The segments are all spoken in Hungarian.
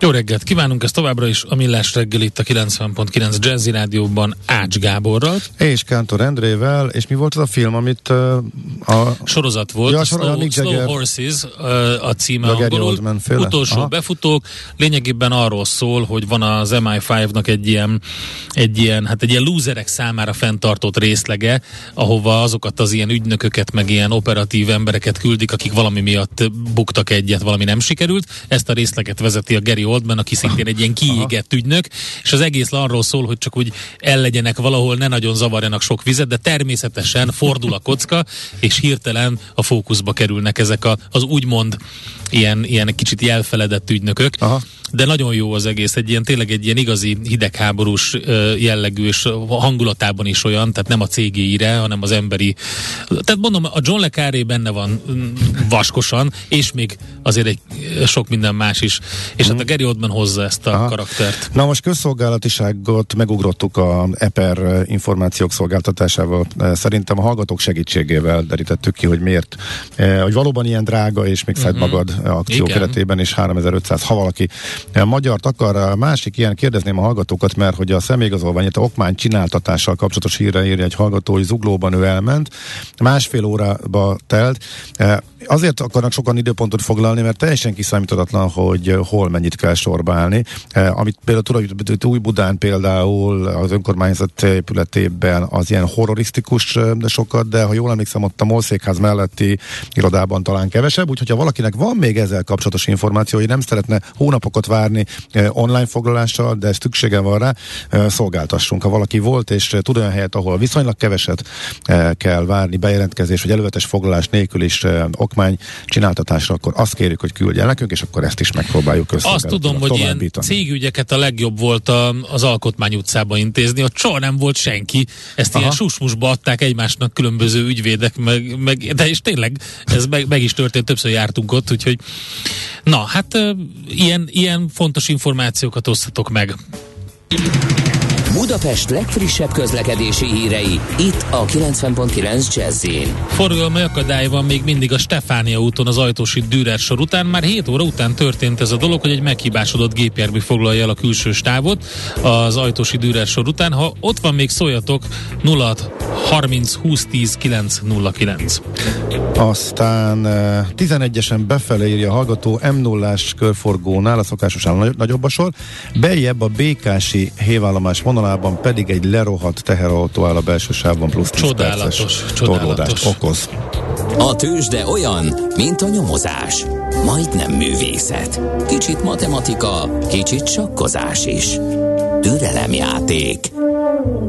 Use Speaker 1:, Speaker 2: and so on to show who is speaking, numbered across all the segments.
Speaker 1: Jó reggelt kívánunk, ez továbbra is a Millás reggel itt a 90.9 Jazzy Rádióban Ács Gáborral.
Speaker 2: És Kántor Endrével, és mi volt az a film, amit uh, a...
Speaker 1: Sorozat volt, ja, Slow, Slow, Slow Horses uh, a címe angolul, utolsó Aha. befutók, lényegében arról szól, hogy van az MI5-nak egy ilyen, egy ilyen, hát egy ilyen lúzerek számára fenntartott részlege, ahova azokat az ilyen ügynököket, meg ilyen operatív embereket küldik, akik valami miatt buktak egyet, valami nem sikerült. Ezt a részleget vezeti a Gary Oldman, aki szintén egy ilyen kiégett ügynök, és az egész arról szól, hogy csak úgy ellegyenek valahol, ne nagyon zavarjanak sok vizet, de természetesen fordul a kocka, és hirtelen a fókuszba kerülnek ezek a, az úgymond ilyen, ilyen kicsit jelfeledett ügynökök. Aha de nagyon jó az egész, egy ilyen tényleg egy ilyen igazi hidegháborús jellegű, és hangulatában is olyan, tehát nem a cégére, hanem az emberi. Tehát mondom, a John Le Carré benne van vaskosan, és még azért egy sok minden más is. És mm. hát a Gary Oldman hozza ezt a Aha. karaktert.
Speaker 2: Na most közszolgálatiságot megugrottuk a EPER információk szolgáltatásával. Szerintem a hallgatók segítségével derítettük ki, hogy miért. Hogy valóban ilyen drága, és még Fed mm-hmm. magad akció Igen. keretében, és 3500, ha valaki magyar akar. A másik ilyen kérdezném a hallgatókat, mert hogy a személyigazolvány, a okmány csináltatással kapcsolatos hírre írja egy hallgató, hogy zuglóban ő elment, másfél órába telt. E, azért akarnak sokan időpontot foglalni, mert teljesen kiszámíthatatlan, hogy hol mennyit kell sorbálni. E, amit például új Budán például az önkormányzat épületében az ilyen horrorisztikus de sokat, de ha jól emlékszem, ott a Molszékház melletti irodában talán kevesebb, úgyhogy ha valakinek van még ezzel kapcsolatos információ, hogy nem szeretne hónapokat várni eh, online foglalással, de szüksége van rá, eh, szolgáltassunk. Ha valaki volt és tud olyan helyet, ahol viszonylag keveset kell várni bejelentkezés vagy előzetes foglalás nélkül is okmány csináltatásra, akkor azt kérjük, hogy küldje nekünk, és akkor ezt is megpróbáljuk
Speaker 1: Azt tudom, hogy ilyen cégügyeket a legjobb volt a, az Alkotmány utcába intézni, ott soha nem volt senki. Ezt Aha. ilyen susmusba adták egymásnak különböző ügyvédek, meg, meg, de és tényleg ez meg, meg is történt, többször jártunk ott, úgyhogy na, hát ilyen, ilyen fontos információkat osztatok meg.
Speaker 3: Budapest legfrissebb közlekedési hírei, itt a 90.9 jazz
Speaker 1: Forgalmi akadály van még mindig a Stefánia úton az ajtósi Dürer sor után. Már 7 óra után történt ez a dolog, hogy egy meghibásodott gépjármű foglalja el a külső stávot az ajtósi Dürer sor után. Ha ott van még szóljatok 0 30 20 10 9 09.
Speaker 2: Aztán 11-esen befelé írja a hallgató m 0 körforgónál a szokásosan nagyobb a sor. Bejebb a Békási hévállomás vonalán vonalában pedig egy lerohadt teherautó áll a belső sávban plusz 10
Speaker 1: csodálatos, csodálatos.
Speaker 2: okoz.
Speaker 3: A tőzsde olyan, mint a nyomozás. Majdnem művészet. Kicsit matematika, kicsit sakkozás is. Türelemjáték.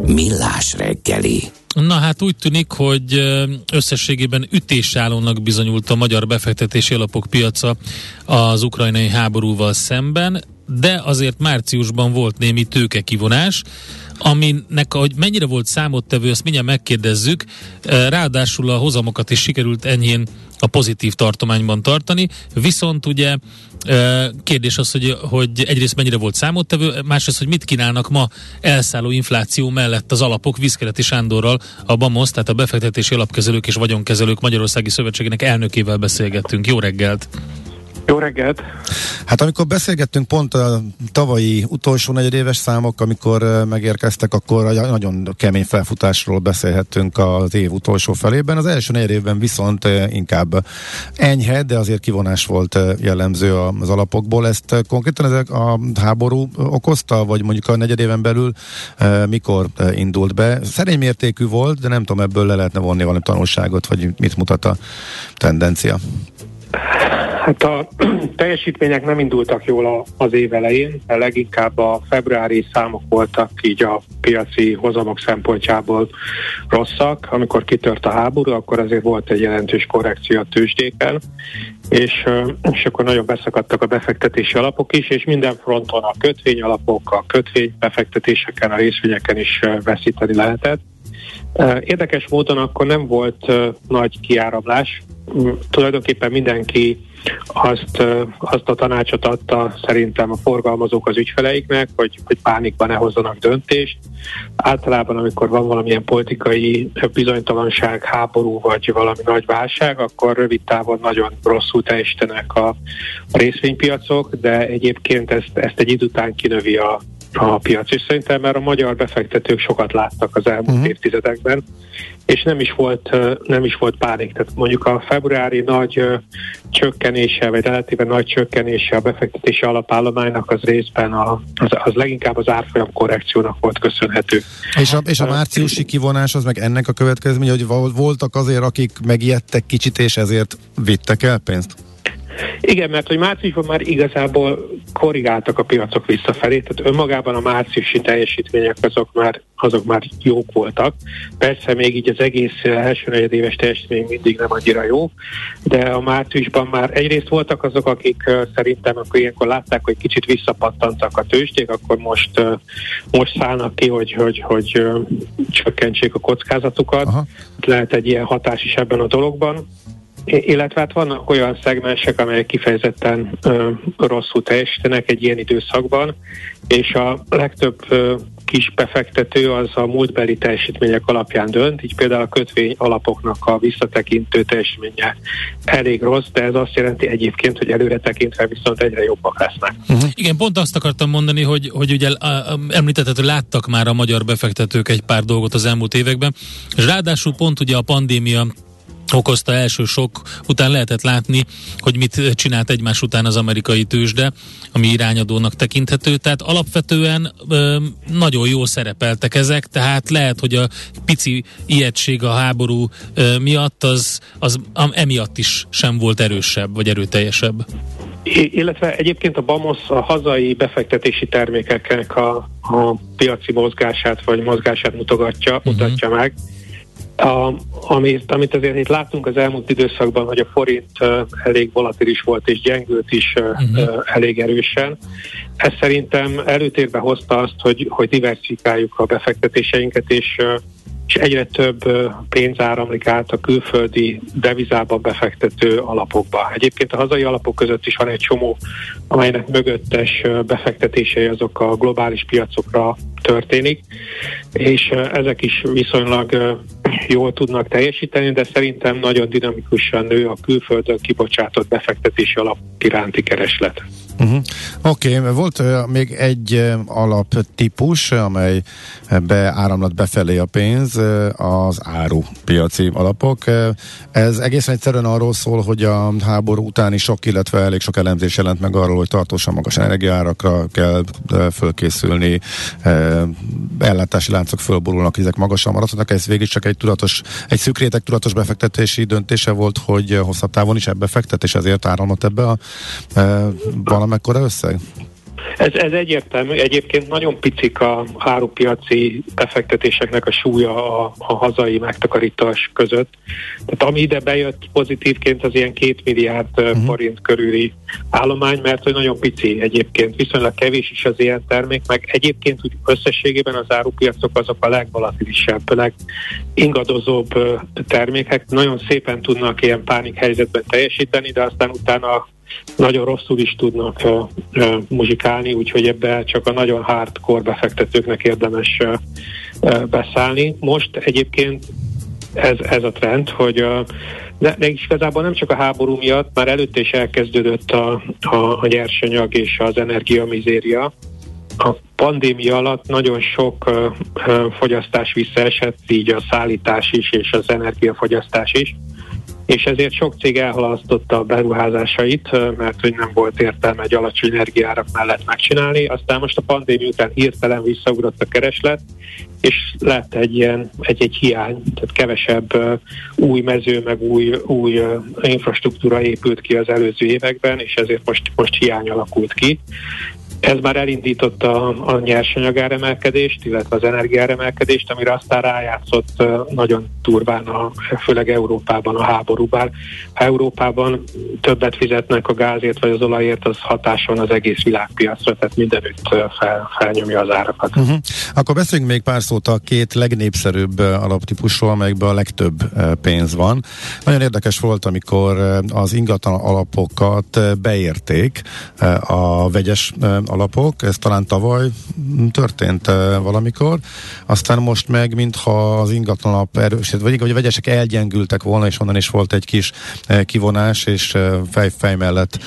Speaker 3: Millás reggeli.
Speaker 1: Na hát úgy tűnik, hogy összességében ütésállónak bizonyult a magyar befektetési alapok piaca az ukrajnai háborúval szemben de azért márciusban volt némi tőkekivonás, aminek, hogy mennyire volt számottevő, ezt mindjárt megkérdezzük, ráadásul a hozamokat is sikerült enyhén a pozitív tartományban tartani, viszont ugye kérdés az, hogy, hogy egyrészt mennyire volt számottevő, másrészt, hogy mit kínálnak ma elszálló infláció mellett az alapok Viszkeleti Sándorral, a BAMOSZ, tehát a Befektetési Alapkezelők és Vagyonkezelők Magyarországi Szövetségének elnökével beszélgettünk. Jó reggelt!
Speaker 4: Jó reggelt!
Speaker 2: Hát amikor beszélgettünk pont a tavalyi utolsó negyedéves számok, amikor megérkeztek, akkor nagyon kemény felfutásról beszélhettünk az év utolsó felében. Az első negyedévben viszont inkább enyhe, de azért kivonás volt jellemző az alapokból. Ezt konkrétan ezek a háború okozta, vagy mondjuk a negyedéven belül mikor indult be? Szerény mértékű volt, de nem tudom, ebből le lehetne vonni valami tanulságot, vagy mit mutat a tendencia?
Speaker 4: Hát a teljesítmények nem indultak jól az év elején, de leginkább a februári számok voltak így a piaci hozamok szempontjából rosszak. Amikor kitört a háború, akkor azért volt egy jelentős korrekció a tőzsdéken, és, és akkor nagyon beszakadtak a befektetési alapok is, és minden fronton a kötvényalapok, a kötvénybefektetéseken, a részvényeken is veszíteni lehetett. Érdekes módon akkor nem volt nagy kiáramlás, tulajdonképpen mindenki azt, azt a tanácsot adta szerintem a forgalmazók az ügyfeleiknek, hogy, hogy pánikban ne hozzanak döntést. Általában, amikor van valamilyen politikai bizonytalanság, háború vagy valami nagy válság, akkor rövid távon nagyon rosszul teljesítenek a, a részvénypiacok, de egyébként ezt, ezt egy idő után kinövi a, a piac, és szerintem már a magyar befektetők sokat láttak az elmúlt uh-huh. évtizedekben, és nem is volt nem is volt pánik. Tehát mondjuk a februári nagy csökkenése, vagy relatíve nagy csökkenése a befektetési alapállománynak az részben a, az, az leginkább az árfolyam korrekciónak volt köszönhető.
Speaker 2: És a, és a márciusi kivonás az meg ennek a következménye, hogy voltak azért, akik megijedtek kicsit, és ezért vittek el pénzt?
Speaker 4: Igen, mert hogy márciusban már igazából korrigáltak a piacok visszafelé, tehát önmagában a márciusi teljesítmények azok már, azok már jók voltak. Persze még így az egész első negyedéves teljesítmény mindig nem annyira jó, de a márciusban már egyrészt voltak azok, akik szerintem akkor ilyenkor látták, hogy kicsit visszapattantak a tőzsdék, akkor most, most szállnak ki, hogy, hogy, hogy csökkentsék a kockázatukat. Aha. Lehet egy ilyen hatás is ebben a dologban illetve hát vannak olyan szegmensek, amelyek kifejezetten ö, rosszul teljesítenek egy ilyen időszakban, és a legtöbb ö, kis befektető az a múltbeli teljesítmények alapján dönt, így például a kötvény alapoknak a visszatekintő teljesítménye elég rossz, de ez azt jelenti egyébként, hogy előre tekintve viszont egyre jobbak lesznek.
Speaker 1: Uh-huh. Igen, pont azt akartam mondani, hogy, hogy ugye említetted, hogy láttak már a magyar befektetők egy pár dolgot az elmúlt években, és ráadásul pont ugye a pandémia okozta első sok után lehetett látni, hogy mit csinált egymás után az amerikai tőzsde, ami irányadónak tekinthető. Tehát alapvetően ö, nagyon jól szerepeltek ezek, tehát lehet, hogy a pici ijegység a háború ö, miatt az, az emiatt is sem volt erősebb vagy erőteljesebb.
Speaker 4: Illetve egyébként a BAMOS a hazai befektetési termékeknek a, a piaci mozgását vagy mozgását mutogatja, uh-huh. mutatja meg a, amit, amit azért itt láttunk az elmúlt időszakban, hogy a forint elég volatilis volt és gyengült is uh, uh-huh. elég erősen. Ez szerintem előtérbe hozta azt, hogy, hogy diversifikáljuk a befektetéseinket, és és egyre több pénz áramlik át a külföldi devizába befektető alapokba. Egyébként a hazai alapok között is van egy csomó, amelynek mögöttes befektetései azok a globális piacokra történik, és ezek is viszonylag jól tudnak teljesíteni, de szerintem nagyon dinamikusan nő a külföldön kibocsátott befektetési alap iránti kereslet.
Speaker 2: Uh-huh. Oké, okay, volt uh, még egy uh, alaptípus, amely beáramlat befelé a pénz, uh, az árupiaci alapok. Uh, ez egészen egyszerűen arról szól, hogy a háború utáni sok, illetve elég sok elemzés jelent meg arról, hogy tartósan magas energiárakra kell fölkészülni, ellátási láncok fölborulnak, ezek magasan maradhatnak. Ez végig csak egy tudatos, egy szükrétek tudatos befektetési döntése volt, hogy hosszabb távon is ebbe fektet, és ezért áramlott ebbe a valami mekkora összeg?
Speaker 4: Ez, ez egyértelmű. Egyébként nagyon picik a árupiaci befektetéseknek a súlya a, a hazai megtakarítás között. Tehát ami ide bejött pozitívként, az ilyen két milliárd uh-huh. forint körüli állomány, mert hogy nagyon pici egyébként. Viszonylag kevés is az ilyen termék, meg egyébként úgy összességében az árupiacok azok a legvolatilisebb, legingadozóbb termékek. Nagyon szépen tudnak ilyen pánik helyzetben teljesíteni, de aztán utána nagyon rosszul is tudnak uh, uh, muzsikálni, úgyhogy ebbe csak a nagyon hardcore befektetőknek érdemes uh, uh, beszállni. Most egyébként ez, ez a trend, hogy uh, de, de igazából nem csak a háború miatt, már előtte is elkezdődött a, a, a nyersanyag és az energiamizéria. A pandémia alatt nagyon sok uh, uh, fogyasztás visszaesett, így a szállítás is és az energiafogyasztás is és ezért sok cég elhalasztotta a beruházásait, mert hogy nem volt értelme egy alacsony energiárak mellett megcsinálni. Aztán most a pandémia után hirtelen visszaugrott a kereslet, és lett egy ilyen egy-egy hiány, tehát kevesebb új mező, meg új, új infrastruktúra épült ki az előző években, és ezért most, most hiány alakult ki. Ez már elindította a nyersanyagáremelkedést, illetve az energiáremelkedést, amire aztán rájátszott nagyon turván, a, főleg Európában a háború. Bár ha Európában többet fizetnek a gázért vagy az olajért, az hatáson az egész világpiacra, tehát mindenütt fel, felnyomja az árakat. Uh-huh.
Speaker 2: Akkor beszéljünk még pár szót a két legnépszerűbb alaptípusról, amelyekben a legtöbb pénz van. Nagyon érdekes volt, amikor az ingatlan alapokat beérték a vegyes alapok, ez talán tavaly történt uh, valamikor, aztán most meg, mintha az ingatlan alap erősít, vagy, vagy a vegyesek elgyengültek volna, és onnan is volt egy kis uh, kivonás, és fej-fej mellett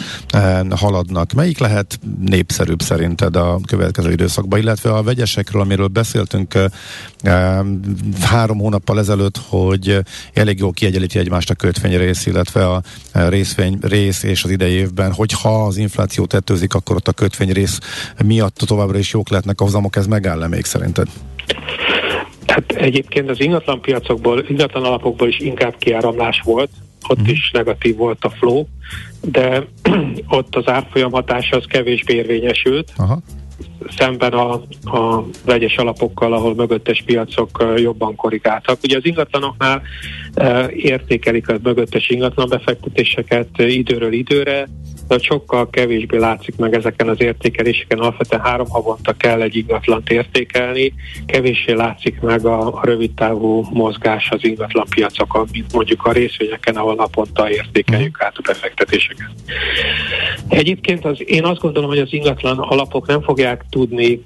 Speaker 2: haladnak. Melyik lehet népszerűbb szerinted a következő időszakban, illetve a vegyesekről, amiről beszéltünk három hónappal ezelőtt, hogy elég jól kiegyenlíti egymást a kötvényrész, illetve a részvény rész és az idei évben, hogyha az infláció tetőzik, akkor ott a kötvényrész miatt továbbra is jók lehetnek a hozamok, ez megáll-e még szerinted?
Speaker 4: Hát egyébként az ingatlan piacokból, ingatlan alapokból is inkább kiáramlás volt, ott mm. is negatív volt a flow, de ott az árfolyam hatása az kevésbé érvényesült. Aha szemben a, a vegyes alapokkal, ahol mögöttes piacok jobban korrigáltak. Ugye az ingatlanoknál e, értékelik a mögöttes ingatlan befektetéseket időről időre, de sokkal kevésbé látszik meg ezeken az értékeléseken. Alapvetően három havonta kell egy ingatlant értékelni, kevéssé látszik meg a, a rövidtávú mozgás az ingatlan piacokon, mint mondjuk a részvényeken, ahol naponta értékeljük át a befektetéseket. Egyébként az, én azt gondolom, hogy az ingatlan alapok nem fogják tudni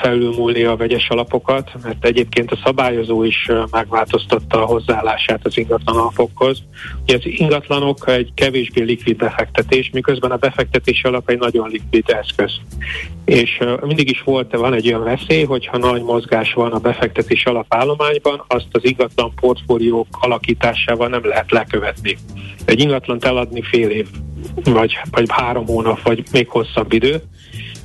Speaker 4: felülmúlni a vegyes alapokat, mert egyébként a szabályozó is megváltoztatta a hozzáállását az ingatlan alapokhoz. Ugye az ingatlanok egy kevésbé likvid befektetés, miközben a befektetési alap egy nagyon likvid eszköz. És mindig is volt, van egy olyan veszély, hogyha nagy mozgás van a befektetési alapállományban, azt az ingatlan portfóliók alakításával nem lehet lekövetni. Egy ingatlant eladni fél év, vagy, vagy három hónap, vagy még hosszabb idő,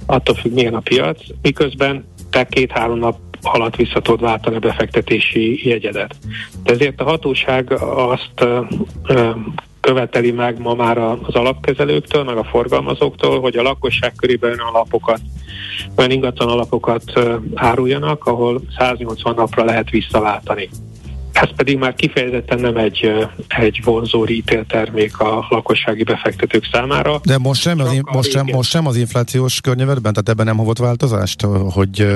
Speaker 4: attól függ milyen a piac, miközben te két-három nap alatt vissza tudod váltani a befektetési jegyedet. De ezért a hatóság azt követeli meg ma már az alapkezelőktől, meg a forgalmazóktól, hogy a lakosság körében olyan alapokat, olyan ingatlan alapokat áruljanak, ahol 180 napra lehet visszaváltani. Ez pedig már kifejezetten nem egy, egy vonzó retail termék a lakossági befektetők számára.
Speaker 2: De most sem, az, most, sem, most sem az inflációs környezetben, tehát ebben nem hovott változást, hogy...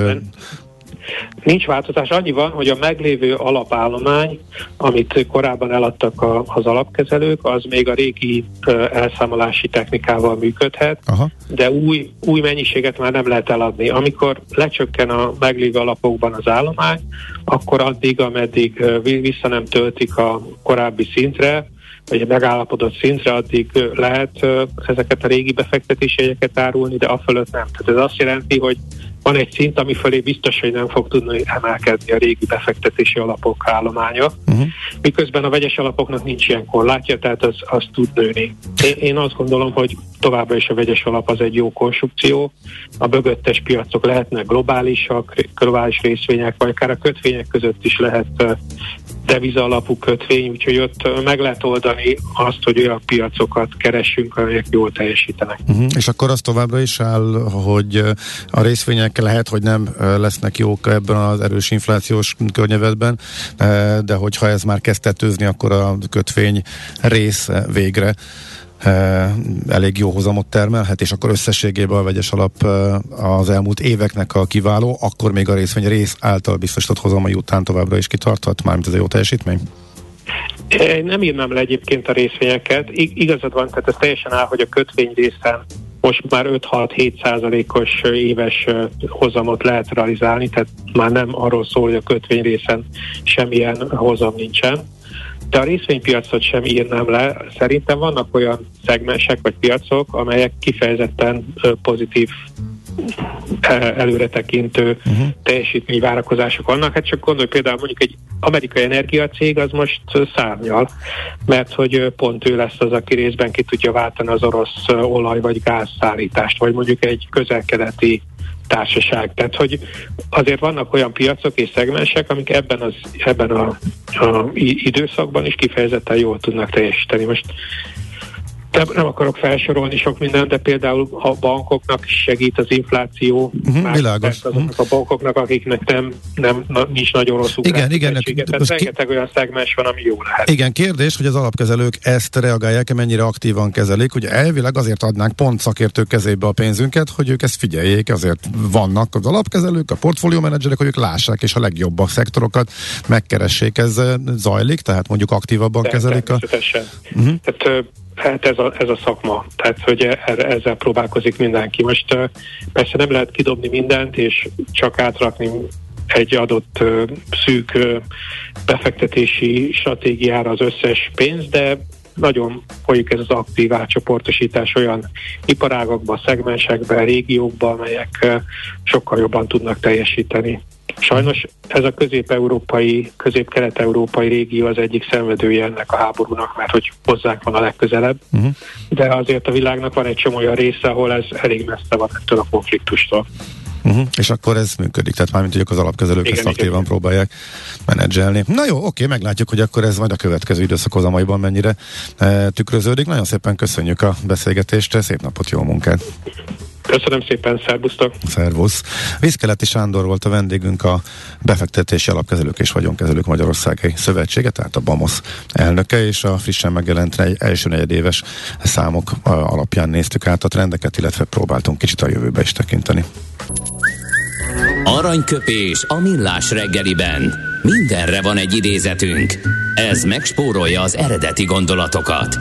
Speaker 4: Nincs változás. Annyi van, hogy a meglévő alapállomány, amit korábban eladtak a, az alapkezelők, az még a régi elszámolási technikával működhet, Aha. de új, új mennyiséget már nem lehet eladni. Amikor lecsökken a meglévő alapokban az állomány, akkor addig, ameddig vissza nem töltik a korábbi szintre, vagy a megállapodott szintre, addig lehet ezeket a régi befektetési jegyeket árulni, de afölött nem. Tehát ez azt jelenti, hogy van egy szint, ami fölé biztos, hogy nem fog tudni emelkedni a régi befektetési alapok állománya, uh-huh. miközben a vegyes alapoknak nincs ilyen korlátja, tehát az, az tud nőni. Én, én azt gondolom, hogy továbbra is a vegyes alap az egy jó konstrukció, a bögöttes piacok lehetnek globálisak, globális részvények, vagy akár a kötvények között is lehet deviza alapú kötvény, úgyhogy ott meg lehet oldani azt, hogy olyan piacokat keressünk, amelyek jól teljesítenek.
Speaker 2: Uh-huh. És akkor az továbbra is áll, hogy a részvények lehet, hogy nem lesznek jók ebben az erős inflációs környezetben, de hogyha ez már kezd tetőzni, akkor a kötvény rész végre elég jó hozamot termelhet, és akkor összességében a vegyes alap az elmúlt éveknek a kiváló, akkor még a részvény rész által biztosított hozamai után továbbra is kitarthat, mármint ez a jó teljesítmény?
Speaker 4: Én nem írnám le egyébként a részvényeket. I- igazad van, tehát ez teljesen áll, hogy a kötvény részen most már 5-6-7 százalékos éves hozamot lehet realizálni, tehát már nem arról szól, hogy a kötvény részen semmilyen hozam nincsen de a részvénypiacot sem írnám le. Szerintem vannak olyan szegmensek vagy piacok, amelyek kifejezetten pozitív előre tekintő uh-huh. teljesítményvárakozások vannak. Hát csak gondolj például mondjuk egy amerikai energiacég az most szárnyal, mert hogy pont ő lesz az, aki részben ki tudja váltani az orosz olaj vagy gáz szállítást, vagy mondjuk egy közelkeleti társaság. Tehát, hogy azért vannak olyan piacok és szegmensek, amik ebben, az, ebben a, a időszakban is kifejezetten jól tudnak teljesíteni. Most nem, nem akarok felsorolni sok mindent, de például a bankoknak segít az infláció.
Speaker 2: Uh-huh, világos.
Speaker 4: Azoknak uh-huh. a bankoknak, akiknek nem, nem na, nincs nagyon rossz
Speaker 2: Igen, igen.
Speaker 4: Tehát rengeteg ki... olyan szegmens van, ami jó lehet.
Speaker 2: Igen, kérdés, hogy az alapkezelők ezt reagálják-e, mennyire aktívan kezelik. Ugye elvileg azért adnánk pont szakértők kezébe a pénzünket, hogy ők ezt figyeljék, azért vannak az alapkezelők, a portfólió menedzserek, hogy ők lássák, és a legjobbak szektorokat megkeressék. Ez zajlik, tehát mondjuk aktívabban kezelik a...
Speaker 4: Uh-huh. Tehát Hát ez a, ez a szakma, tehát hogy e, ezzel próbálkozik mindenki. Most persze nem lehet kidobni mindent, és csak átrakni egy adott szűk befektetési stratégiára az összes pénzt, de nagyon folyik ez az aktív átcsoportosítás olyan iparágakban, szegmensekben, régiókban, amelyek sokkal jobban tudnak teljesíteni. Sajnos ez a közép-európai, közép-kelet-európai régió az egyik szenvedője ennek a háborúnak, mert hogy hozzánk van a legközelebb, uh-huh. de azért a világnak van egy csomó olyan része, ahol ez elég messze van ettől a konfliktustól.
Speaker 2: Uh-huh. És akkor ez működik, tehát mármint, hogy az alapkezelők igen, ezt aktívan igen. próbálják menedzselni. Na jó, oké, meglátjuk, hogy akkor ez majd a következő időszak hozamaiban mennyire e, tükröződik. Nagyon szépen köszönjük a beszélgetést, szép napot, jó munkát!
Speaker 4: Köszönöm szépen, szervusztok!
Speaker 2: Szervusz! Viszkeleti Sándor volt a vendégünk a befektetési alapkezelők és vagyonkezelők Magyarországi Szövetsége, tehát a BAMOS elnöke, és a frissen megjelent egy első negyedéves számok alapján néztük át a trendeket, illetve próbáltunk kicsit a jövőbe is tekinteni.
Speaker 3: Aranyköpés a millás reggeliben. Mindenre van egy idézetünk. Ez megspórolja az eredeti gondolatokat.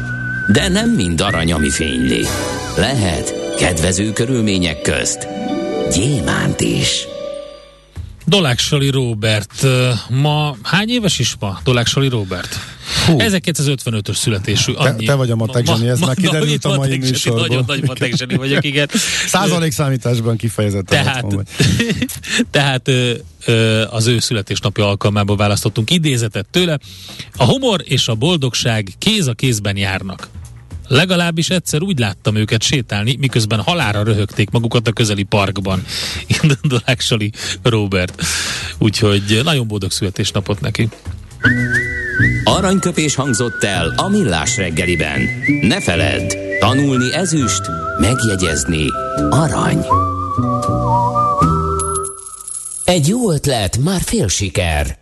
Speaker 3: De nem mind arany, ami fényli. Lehet Kedvező körülmények közt gyémánt is.
Speaker 1: Doláksali Robert. Ma hány éves is ma Doláksali Robert? Hú. 1955-ös születésű.
Speaker 2: Annyi. Te, te vagy a matek zseni, ez ma, már kiderült a mai műsorban.
Speaker 1: Nagyon nagy matek zseni vagyok, igen.
Speaker 2: Százalék számításban kifejezetten
Speaker 1: tehát, tehát ö, ö, az ő születésnapja alkalmából választottunk idézetet tőle. A humor és a boldogság kéz a kézben járnak. Legalábbis egyszer úgy láttam őket sétálni, miközben halára röhögték magukat a közeli parkban. Indoláksali Robert. Úgyhogy nagyon boldog születésnapot neki.
Speaker 3: Aranyköpés hangzott el a millás reggeliben. Ne feledd, tanulni ezüst, megjegyezni arany. Egy jó ötlet, már fél siker.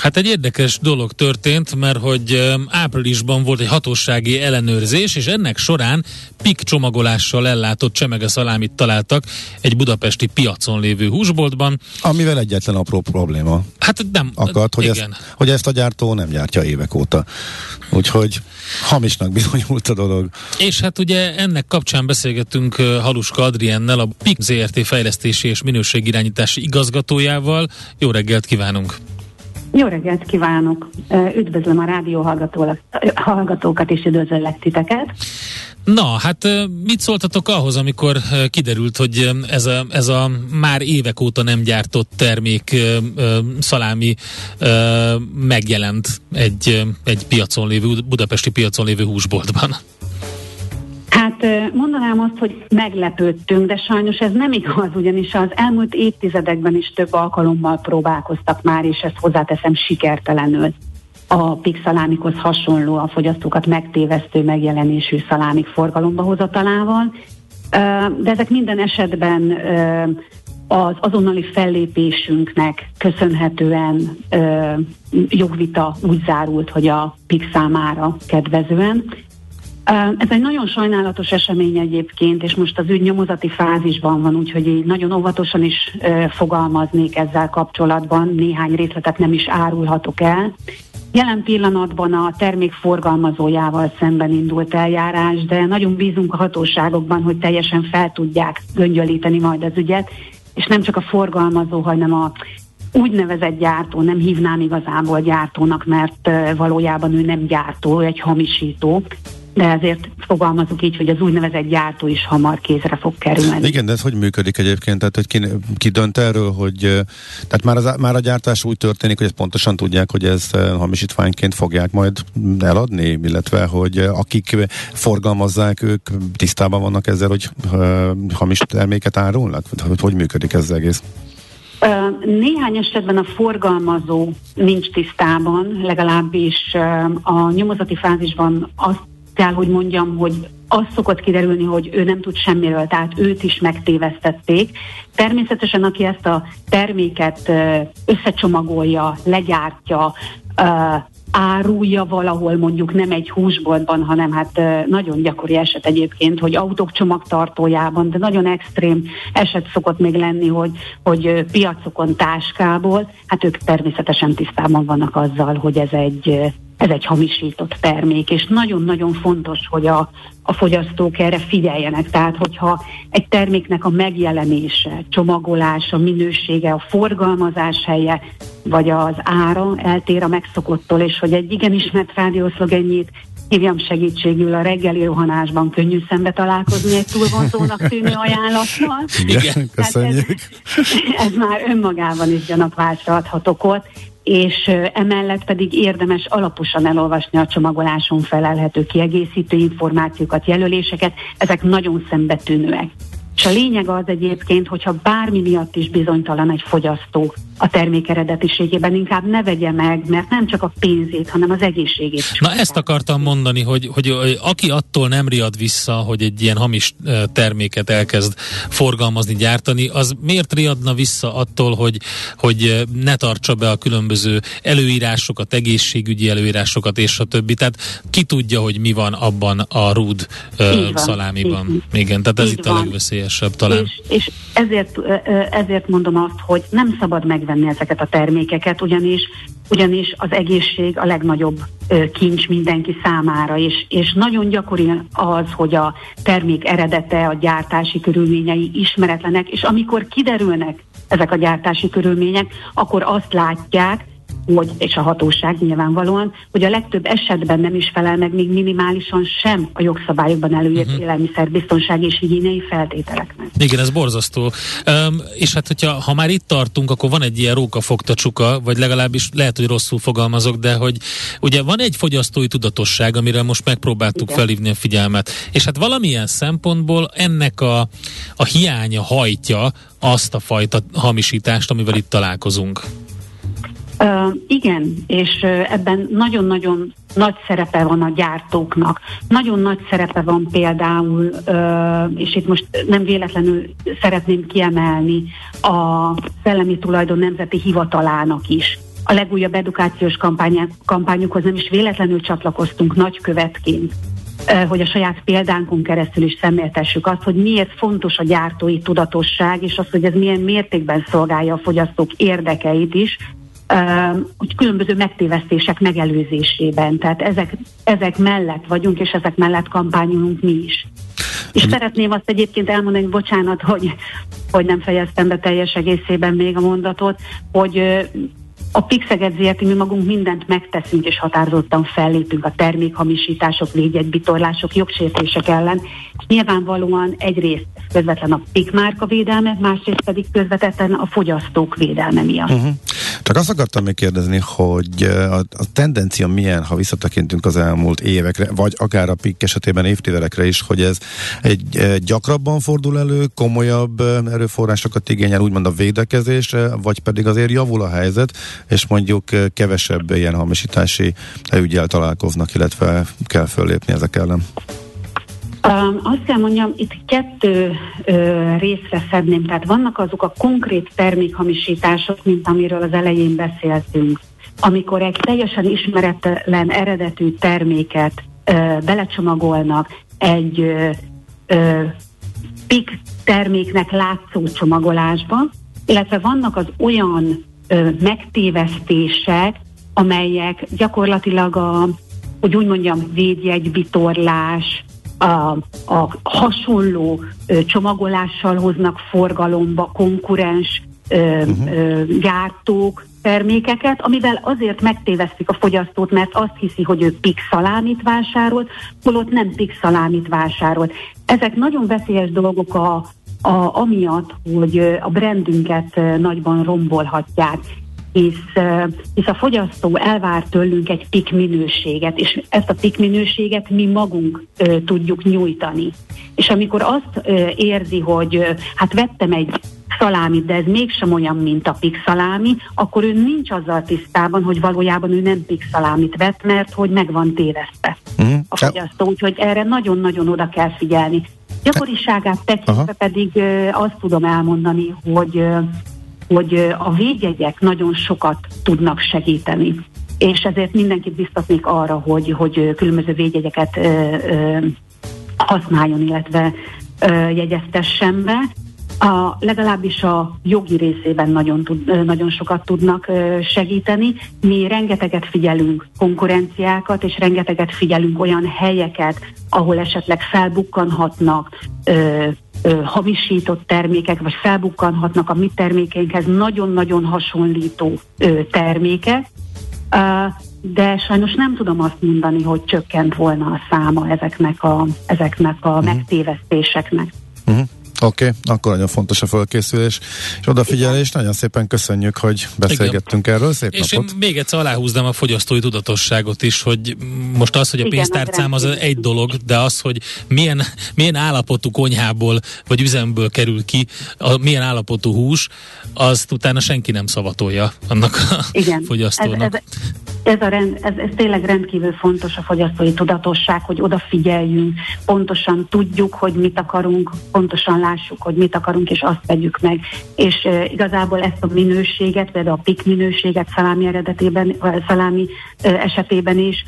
Speaker 1: Hát egy érdekes dolog történt, mert hogy áprilisban volt egy hatósági ellenőrzés, és ennek során pik csomagolással ellátott csemege szalámit találtak egy budapesti piacon lévő húsboltban.
Speaker 2: Amivel egyetlen apró probléma.
Speaker 1: Hát nem.
Speaker 2: Akad, hogy, igen. Ezt, hogy ezt a gyártó nem gyártja évek óta. Úgyhogy hamisnak bizonyult a dolog.
Speaker 1: És hát ugye ennek kapcsán beszélgettünk Haluska Adriennel, a PIK ZRT fejlesztési és minőségirányítási igazgatójával. Jó reggelt kívánunk!
Speaker 5: Jó reggelt kívánok! Üdvözlöm a rádió hallgatókat, és üdvözöllek titeket.
Speaker 1: Na, hát mit szóltatok ahhoz, amikor kiderült, hogy ez a, ez a már évek óta nem gyártott termék szalámi megjelent egy, egy piacon lévő, budapesti piacon lévő húsboltban?
Speaker 5: Hát mondanám azt, hogy meglepődtünk, de sajnos ez nem igaz, ugyanis az elmúlt évtizedekben is több alkalommal próbálkoztak már, és ezt hozzáteszem sikertelenül a pixalámikhoz hasonló a fogyasztókat megtévesztő megjelenésű szalámik forgalomba hozatalával. De ezek minden esetben az azonnali fellépésünknek köszönhetően jogvita úgy zárult, hogy a PIX számára kedvezően. Ez egy nagyon sajnálatos esemény egyébként, és most az ügy nyomozati fázisban van, úgyhogy így nagyon óvatosan is fogalmaznék ezzel kapcsolatban, néhány részletet nem is árulhatok el. Jelen pillanatban a termék forgalmazójával szemben indult eljárás, de nagyon bízunk a hatóságokban, hogy teljesen fel tudják göngyölíteni majd az ügyet, és nem csak a forgalmazó, hanem a úgynevezett gyártó, nem hívnám igazából gyártónak, mert valójában ő nem gyártó, ő egy hamisító, de ezért fogalmazok így, hogy az úgynevezett gyártó is hamar kézre fog kerülni.
Speaker 2: Igen, de ez hogy működik egyébként? Tehát, hogy ki, ki dönt erről, hogy tehát már, az, már a gyártás úgy történik, hogy ezt pontosan tudják, hogy ez hamisítványként fogják majd eladni, illetve, hogy akik forgalmazzák, ők tisztában vannak ezzel, hogy hamis terméket árulnak? Hogy, hogy működik ez az egész?
Speaker 5: Néhány esetben a forgalmazó nincs tisztában, legalábbis a nyomozati fázisban azt kell, hogy mondjam, hogy az szokott kiderülni, hogy ő nem tud semmiről, tehát őt is megtévesztették. Természetesen, aki ezt a terméket összecsomagolja, legyártja, árulja valahol mondjuk nem egy húsboltban, hanem hát nagyon gyakori eset egyébként, hogy autók csomagtartójában, de nagyon extrém eset szokott még lenni, hogy, hogy piacokon táskából, hát ők természetesen tisztában vannak azzal, hogy ez egy ez egy hamisított termék, és nagyon-nagyon fontos, hogy a, a fogyasztók erre figyeljenek. Tehát, hogyha egy terméknek a megjelenése, csomagolása, minősége, a forgalmazás helye, vagy az ára eltér a megszokottól, és hogy egy igen ismert rádiószlogennyit hívjam segítségül a reggeli rohanásban könnyű szembe találkozni egy túlvonzónak tűnő ajánlattal.
Speaker 2: Igen, köszönjük.
Speaker 5: Ez, ez már önmagában is gyanakvásra adhat okot, és emellett pedig érdemes alaposan elolvasni a csomagoláson felelhető kiegészítő információkat, jelöléseket, ezek nagyon szembetűnőek. És a lényeg az egyébként, hogyha bármi miatt is bizonytalan egy fogyasztó a termék eredetiségében, inkább ne vegye meg, mert nem csak a pénzét, hanem az egészségét.
Speaker 1: Na ezt akartam mondani, hogy, hogy, aki attól nem riad vissza, hogy egy ilyen hamis terméket elkezd forgalmazni, gyártani, az miért riadna vissza attól, hogy, hogy ne tartsa be a különböző előírásokat, egészségügyi előírásokat és a többi. Tehát ki tudja, hogy mi van abban a rúd szalámiban. Igen, tehát ez itt van. a legveszélyesebb talán.
Speaker 5: És, és ezért, ezért mondom azt, hogy nem szabad meg megvenni ezeket a termékeket, ugyanis, ugyanis az egészség a legnagyobb kincs mindenki számára, és, és nagyon gyakori az, hogy a termék eredete, a gyártási körülményei ismeretlenek, és amikor kiderülnek ezek a gyártási körülmények, akkor azt látják, hogy, és a hatóság nyilvánvalóan, hogy a legtöbb esetben nem is felel meg még minimálisan sem a jogszabályokban előírt uh-huh. élelmiszerbiztonsági és higiéniai feltételeknek.
Speaker 1: Igen, ez borzasztó. Um, és hát, hogyha ha már itt tartunk, akkor van egy ilyen rókafogta csuka, vagy legalábbis lehet, hogy rosszul fogalmazok, de hogy ugye van egy fogyasztói tudatosság, amire most megpróbáltuk Igen. felhívni a figyelmet. És hát valamilyen szempontból ennek a, a hiánya hajtja azt a fajta hamisítást, amivel itt találkozunk.
Speaker 5: Igen, és ebben nagyon-nagyon nagy szerepe van a gyártóknak. Nagyon nagy szerepe van például, és itt most nem véletlenül szeretném kiemelni, a Szellemi Tulajdon Nemzeti Hivatalának is. A legújabb edukációs kampányukhoz nem is véletlenül csatlakoztunk nagykövetként hogy a saját példánkon keresztül is szemléltessük azt, hogy miért fontos a gyártói tudatosság, és az, hogy ez milyen mértékben szolgálja a fogyasztók érdekeit is, hogy különböző megtévesztések megelőzésében. Tehát ezek, ezek mellett vagyunk, és ezek mellett kampányolunk mi is. És szeretném azt egyébként elmondani, bocsánat, hogy, hogy nem fejeztem be teljes egészében még a mondatot, hogy a Pixeget ZRT mi magunk mindent megteszünk és határozottan fellépünk a termékhamisítások, védjegybitorlások, jogsértések ellen. Nyilvánvalóan egyrészt közvetlen a PIK márka védelme, másrészt pedig közvetetten a fogyasztók védelme miatt. Uh-huh.
Speaker 2: Csak azt akartam még kérdezni, hogy a, a tendencia milyen, ha visszatekintünk az elmúlt évekre, vagy akár a PIK esetében évtizedekre is, hogy ez egy, egy gyakrabban fordul elő, komolyabb erőforrásokat igényel, úgymond a védekezésre, vagy pedig azért javul a helyzet, és mondjuk kevesebb ilyen hamisítási ügyel találkoznak, illetve kell föllépni ezek ellen.
Speaker 5: Um, azt kell mondjam, itt kettő ö, részre szedném, tehát vannak azok a konkrét termékhamisítások, mint amiről az elején beszéltünk, amikor egy teljesen ismeretlen eredetű terméket ö, belecsomagolnak egy ö, PIK terméknek látszó csomagolásba, illetve vannak az olyan megtévesztések, amelyek gyakorlatilag a, hogy úgy mondjam, védjegybitorlás, a, a hasonló ö, csomagolással hoznak forgalomba konkurens ö, uh-huh. ö, gyártók termékeket, amivel azért megtévesztik a fogyasztót, mert azt hiszi, hogy ő pixalámit vásárolt, holott nem pixalámit vásárolt. Ezek nagyon veszélyes dolgok a, a, amiatt, hogy a brandünket nagyban rombolhatják hisz, hisz a fogyasztó elvár tőlünk egy pik minőséget, és ezt a pik minőséget mi magunk ö, tudjuk nyújtani. És amikor azt ö, érzi, hogy ö, hát vettem egy szalámit, de ez mégsem olyan, mint a szalámi, akkor ő nincs azzal tisztában, hogy valójában ő nem szalámit vett, mert hogy meg van tévesztve mm. a fogyasztó. Úgyhogy erre nagyon-nagyon oda kell figyelni. Gyakoriságát tekintve Aha. pedig azt tudom elmondani, hogy hogy a védjegyek nagyon sokat tudnak segíteni. És ezért mindenkit biztatnék arra, hogy, hogy különböző védjegyeket használjon, illetve jegyeztessen be. A, legalábbis a jogi részében nagyon, tud, nagyon sokat tudnak segíteni. Mi rengeteget figyelünk konkurenciákat, és rengeteget figyelünk olyan helyeket, ahol esetleg felbukkanhatnak ö, hamisított termékek, vagy felbukkanhatnak a mi termékeinkhez nagyon-nagyon hasonlító ö, termékek, ö, de sajnos nem tudom azt mondani, hogy csökkent volna a száma ezeknek a, ezeknek a uh-huh. megtévesztéseknek.
Speaker 2: Uh-huh. Oké, okay, akkor nagyon fontos a fölkészülés és odafigyelés. Nagyon szépen köszönjük, hogy beszélgettünk Igen. erről. Szép
Speaker 1: és
Speaker 2: napot.
Speaker 1: én még egyszer aláhúznám a fogyasztói tudatosságot is, hogy most az, hogy a pénztárcám az egy dolog, de az, hogy milyen, milyen állapotú konyhából vagy üzemből kerül ki, a, milyen állapotú hús, azt utána senki nem szavatolja annak a Igen. fogyasztónak.
Speaker 5: Ez, ez, ez, a rend, ez, ez tényleg rendkívül fontos a fogyasztói tudatosság, hogy odafigyeljünk, pontosan tudjuk, hogy mit akarunk, pontosan lássuk, hogy mit akarunk, és azt vegyük meg. És igazából ezt a minőséget, például a pik minőséget szalámi eredetében, szalámi esetében is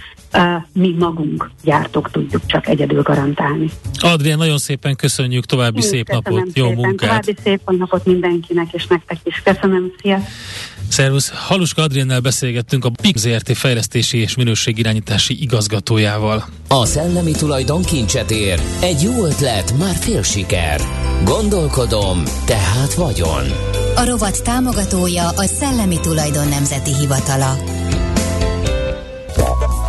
Speaker 5: mi magunk gyártók tudjuk csak egyedül garantálni.
Speaker 1: Adrián, nagyon szépen köszönjük, további Én szép napot, jó szépen. munkát!
Speaker 5: További szép napot mindenkinek, és nektek is. Köszönöm, szia!
Speaker 1: Szervusz! Haluska Adriennel beszélgettünk a PIK ZRT fejlesztési és minőségirányítási igazgatójával.
Speaker 3: A szellemi tulajdon kincset ér. Egy jó ötlet, már fél siker. Gondolkodom, tehát vagyon.
Speaker 6: A rovat támogatója a Szellemi Tulajdon Nemzeti Hivatala.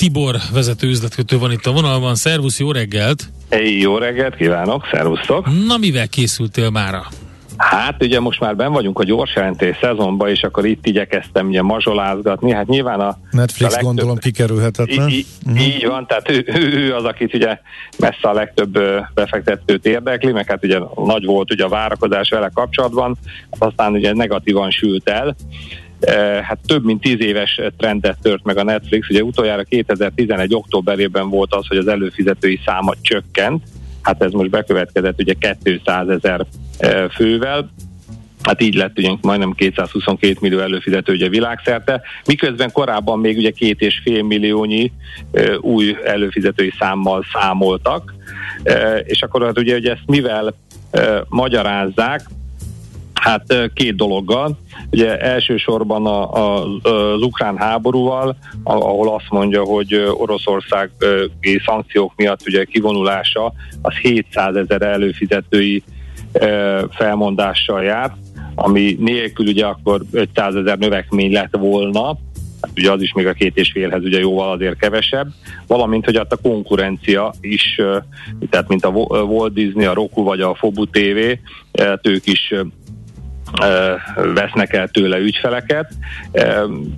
Speaker 1: Tibor vezető üzletkötő van itt a vonalban. Szervusz, jó reggelt!
Speaker 7: Hey, jó reggelt kívánok, szervusztok!
Speaker 1: Na, mivel készültél mára?
Speaker 7: Hát ugye most már ben vagyunk a gyors jelentés szezonban, és akkor itt igyekeztem ugye mazsolázgatni. Hát nyilván a...
Speaker 2: Netflix a legtöbb,
Speaker 7: gondolom
Speaker 2: kikerülhetetlen.
Speaker 7: Így, uh-huh. így van, tehát ő, ő, ő az, akit ugye messze a legtöbb befektetőt érdekli, meg hát ugye nagy volt ugye a várakozás vele kapcsolatban, aztán ugye negatívan sült el. Hát több mint tíz éves trendet tört meg a Netflix. Ugye utoljára 2011. októberében volt az, hogy az előfizetői száma csökkent, hát ez most bekövetkezett ugye 200 ezer fővel, Hát így lett ugye majdnem 222 millió előfizető ugye világszerte, miközben korábban még ugye két és fél milliónyi új előfizetői számmal számoltak, és akkor hát ugye hogy ezt mivel e, magyarázzák, Hát két dologgal. Ugye elsősorban a, a, az ukrán háborúval, ahol azt mondja, hogy Oroszország szankciók miatt ugye kivonulása az 700 ezer előfizetői felmondással járt, ami nélkül ugye akkor 500 ezer növekmény lett volna, hát ugye az is még a két és félhez ugye jóval azért kevesebb, valamint, hogy hát a konkurencia is, tehát mint a Walt Disney, a Roku vagy a Fobu TV, hát ők is vesznek el tőle ügyfeleket.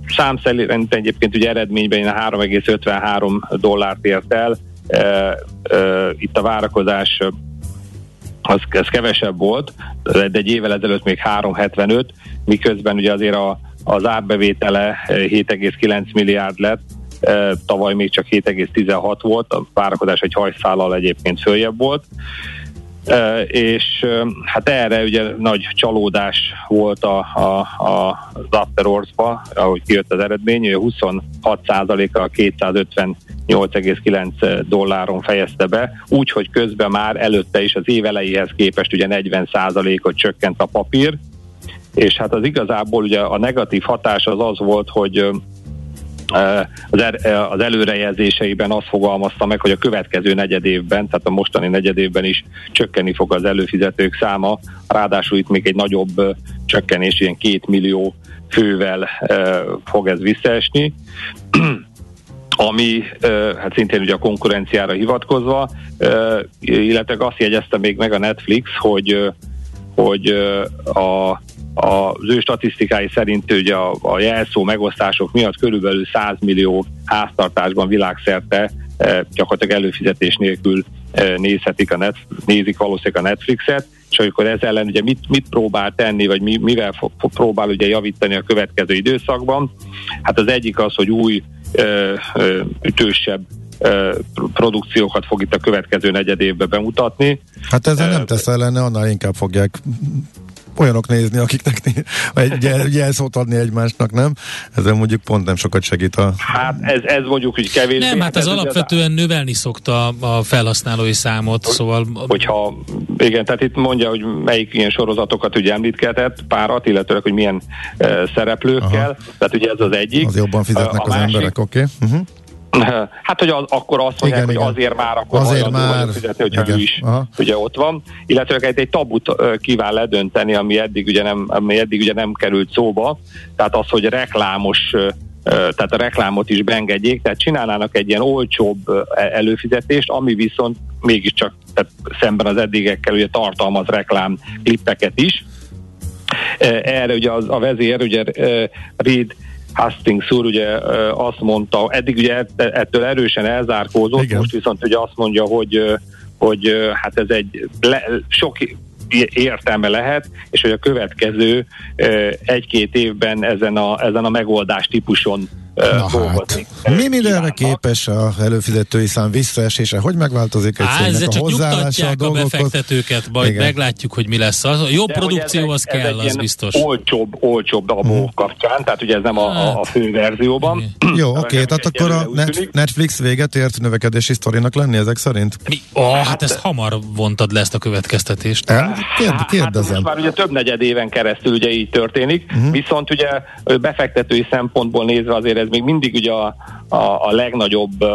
Speaker 7: Szám szerint egyébként ugye eredményben 3,53 dollárt ért el, itt a várakozás az, ez kevesebb volt, de egy évvel ezelőtt még 3,75, miközben ugye azért a, az árbevétele 7,9 milliárd lett, tavaly még csak 7,16 volt, a várakozás egy hajszállal egyébként följebb volt. És hát erre ugye nagy csalódás volt a, a, a, az After Hours-ba, ahogy kijött az eredmény, 26%-a a 258,9 dolláron fejezte be, úgyhogy közben már előtte is az év elejéhez képest ugye 40%-ot csökkent a papír, és hát az igazából ugye a negatív hatás az az volt, hogy az, er, az előrejelzéseiben azt fogalmazta meg, hogy a következő negyed évben, tehát a mostani negyed évben is csökkenni fog az előfizetők száma, ráadásul itt még egy nagyobb csökkenés, ilyen két millió fővel fog ez visszaesni. Ami hát szintén ugye a konkurenciára hivatkozva, illetve azt jegyezte még meg a Netflix, hogy hogy a az ő statisztikái szerint ugye a, a jelszó megosztások miatt körülbelül 100 millió háztartásban világszerte e, gyakorlatilag előfizetés nélkül e, nézhetik a net, nézik valószínűleg a Netflixet, és akkor ez ellen ugye mit, mit próbál tenni, vagy mi, mivel fog, próbál ugye javítani a következő időszakban. Hát az egyik az, hogy új ö, ö, ütősebb produkciókat fog itt a következő negyed évben bemutatni.
Speaker 2: Hát ezzel nem tesz ellene, annál inkább fogják olyanok nézni, akiknek egy jelszót adni egymásnak, nem? Ezzel mondjuk pont nem sokat segít a...
Speaker 7: Hát ez, ez mondjuk, hogy kevés.
Speaker 1: Nem, hát ez, ez alapvetően az... növelni szokta a felhasználói számot, hogy, szóval...
Speaker 7: Hogyha, igen, tehát itt mondja, hogy melyik ilyen sorozatokat ugye említgetett, párat, illetve hogy milyen uh, szereplőkkel, Aha. tehát ugye ez az egyik.
Speaker 2: Az jobban fizetnek a az másik, emberek, oké. Okay. Uh-huh.
Speaker 7: Hát, hogy az, akkor azt mondják, igen, hogy igen. azért már akkor
Speaker 2: azért már
Speaker 7: fizetni, hogyha igen. ő is Aha. ugye ott van. Illetve egy, egy tabut kíván ledönteni, ami eddig ugye nem, ami eddig ugye nem került szóba. Tehát az, hogy reklámos tehát a reklámot is beengedjék, tehát csinálnának egy ilyen olcsóbb e, előfizetést, ami viszont mégiscsak tehát szemben az eddigekkel ugye tartalmaz reklám klippeket is. Erre ugye az, a vezér, ugye Reed Hastings úr ugye azt mondta, eddig ugye ettől erősen elzárkózott, Igen. most viszont ugye azt mondja, hogy hogy hát ez egy le, sok értelme lehet, és hogy a következő egy-két évben ezen a, ezen a megoldás típuson Na
Speaker 2: hát, mi mindenre képes a előfizetői szám visszaesése? Hogy megváltozik egy
Speaker 1: Á, cégnek a hozzáállása a, a befektetőket, majd Igen. meglátjuk, hogy mi lesz. Az, a jobb De produkció az ez kell, az biztos.
Speaker 7: Olcsóbb, olcsóbb abó hmm. kapcsán, tehát ugye ez nem a, a, a fő verzióban.
Speaker 2: Jó, oké, okay, tehát akkor a net, Netflix véget ért növekedési sztorinak lenni ezek szerint?
Speaker 1: Mi? Oh, hát, hát ezt hamar vontad le ezt a következtetést.
Speaker 2: El, kérd, kérdezem. Hát
Speaker 7: most már ugye több negyed éven keresztül ugye így történik, uh-huh. viszont ugye befektetői szempontból nézve azért ez még mindig ugye a, a, a legnagyobb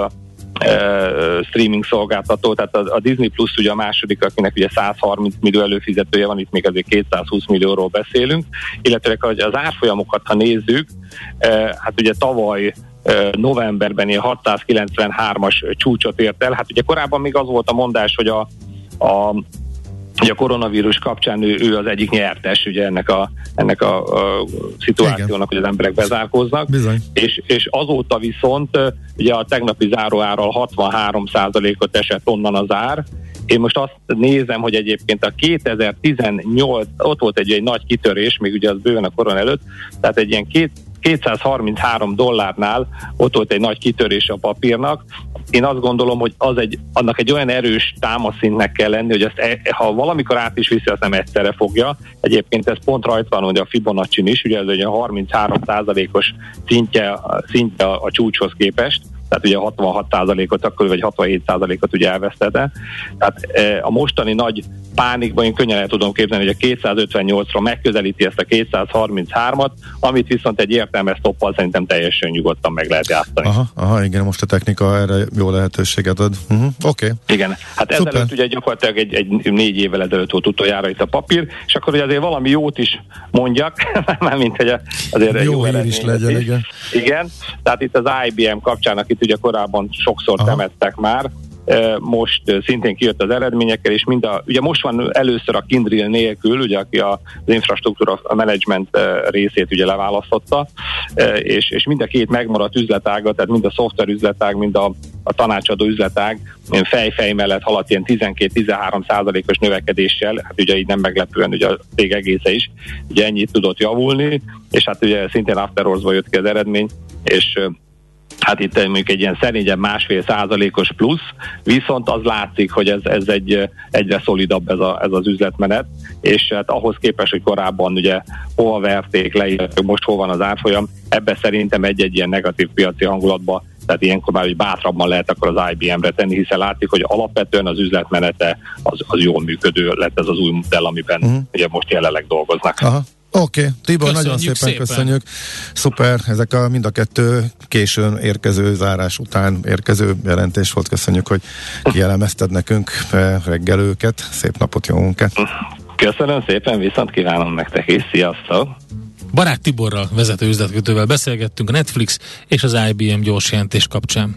Speaker 7: streaming szolgáltató, tehát a, Disney Plus ugye a második, akinek ugye 130 millió előfizetője van, itt még azért 220 millióról beszélünk, illetve az árfolyamokat, ha nézzük, hát ugye tavaly novemberben ilyen 693-as csúcsot ért el. Hát ugye korábban még az volt a mondás, hogy a, a Ugye a koronavírus kapcsán ő, ő az egyik nyertes ugye ennek a, ennek a, a szituációnak, Igen. hogy az emberek bezárkóznak.
Speaker 2: Bizony.
Speaker 7: És, és azóta viszont ugye a tegnapi záróárral 63%-ot esett onnan az ár, én most azt nézem, hogy egyébként a 2018, ott volt egy, egy nagy kitörés, még ugye az bőven a koron előtt, tehát egy ilyen két, 233 dollárnál ott volt egy nagy kitörés a papírnak. Én azt gondolom, hogy az egy, annak egy olyan erős támaszintnek kell lenni, hogy ezt, e, ha valamikor át is viszi, azt nem egyszerre fogja. Egyébként ez pont rajta van, hogy a fibonacci is, ugye ez egy 33% os szintje, szintje a, a csúcshoz képest tehát ugye 66%-ot akkor, vagy 67%-ot ugye elvesztette. Tehát e, a mostani nagy pánikban én könnyen el tudom képzelni, hogy a 258-ra megközelíti ezt a 233-at, amit viszont egy értelmes stoppal szerintem teljesen nyugodtan meg lehet játszani.
Speaker 2: Aha, aha igen, most a technika erre jó lehetőséget ad. Uh-huh, Oké. Okay.
Speaker 7: Igen, hát Szuper. ezelőtt ugye gyakorlatilag egy, egy négy évvel ezelőtt volt utoljára itt a papír, és akkor ugye azért valami jót is mondjak, mint hogy azért
Speaker 2: jó, jó is legyen, is. igen.
Speaker 7: Igen, tehát itt az IBM kapcsán, akit ugye korábban sokszor Aha. temettek már, most szintén kijött az eredményekkel, és mind a, ugye most van először a Kindrill nélkül, ugye aki az infrastruktúra management részét ugye leválasztotta, és, és mind a két megmaradt üzletága, tehát mind a szoftver üzletág, mind a, a tanácsadó üzletág fejfej mellett haladt ilyen 12-13 százalékos növekedéssel, hát ugye így nem meglepően ugye a cég egésze is, ugye ennyit tudott javulni, és hát ugye szintén After jött ki az eredmény, és hát itt mondjuk egy ilyen szerényen másfél százalékos plusz, viszont az látszik, hogy ez, ez egy, egyre szolidabb ez, a, ez az üzletmenet, és hát ahhoz képest, hogy korábban ugye hol verték le, most hol van az árfolyam, ebbe szerintem egy-egy ilyen negatív piaci hangulatba tehát ilyenkor már hogy bátrabban lehet akkor az IBM-re tenni, hiszen látszik, hogy alapvetően az üzletmenete az, az jól működő lett ez az új modell, amiben uh-huh. ugye most jelenleg dolgoznak.
Speaker 2: Aha. Oké, okay. Tibor, köszönjük nagyon szépen, szépen köszönjük. Szuper, ezek a mind a kettő későn érkező, zárás után érkező jelentés volt. Köszönjük, hogy kielemezted nekünk reggel őket. Szép napot, jó munkát!
Speaker 7: Köszönöm szépen, viszont kívánom nektek is. Sziasztok!
Speaker 1: Barát Tiborral, vezető üzletkötővel beszélgettünk a Netflix és az IBM gyors jelentés kapcsán.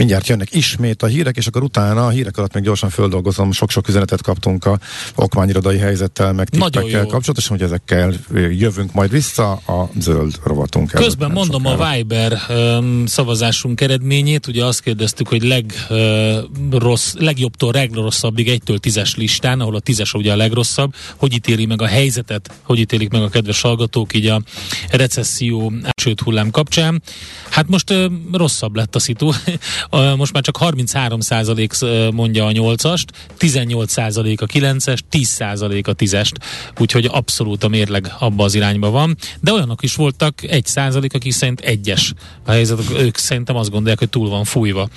Speaker 2: Mindjárt jönnek ismét a hírek, és akkor utána a hírek alatt még gyorsan földolgozom. Sok-sok üzenetet kaptunk a okmányirodai helyzettel, meg tippekkel kapcsolatosan, hogy ezekkel jövünk majd vissza a zöld rovatunk.
Speaker 1: Közben mondom sokára. a Viber um, szavazásunk eredményét. Ugye azt kérdeztük, hogy leg, uh, rossz, legjobbtól legrosszabbig egytől tízes listán, ahol a tízes ugye a legrosszabb, hogy ítéli meg a helyzetet, hogy ítélik meg a kedves hallgatók így a recesszió sőt hullám kapcsán. Hát most uh, rosszabb lett a szitu. most már csak 33 százalék mondja a 8-ast, 18 százalék a 9-es, 10 százalék a 10-est, úgyhogy abszolút a mérleg abba az irányba van, de olyanok is voltak 1 százalék, akik szerint egyes a helyzet, ők szerintem azt gondolják, hogy túl van fújva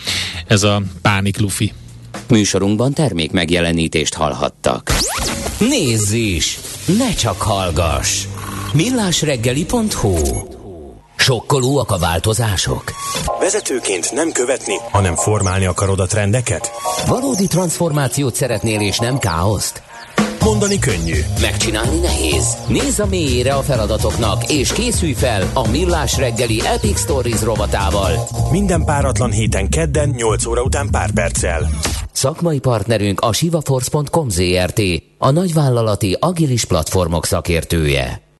Speaker 1: ez a pánik lufi.
Speaker 3: Műsorunkban termék megjelenítést hallhattak. Nézz is! Ne csak hallgass! millásreggeli.hu Sokkolóak a változások?
Speaker 8: Vezetőként nem követni, hanem formálni akarod a trendeket?
Speaker 3: Valódi transformációt szeretnél és nem káoszt?
Speaker 8: Mondani könnyű.
Speaker 3: Megcsinálni nehéz. Nézz a mélyére a feladatoknak, és készülj fel a Millás reggeli Epic Stories rovatával.
Speaker 8: Minden páratlan héten kedden 8 óra után pár perccel.
Speaker 3: Szakmai partnerünk a sivaforce.com ZRT, a nagyvállalati agilis platformok szakértője.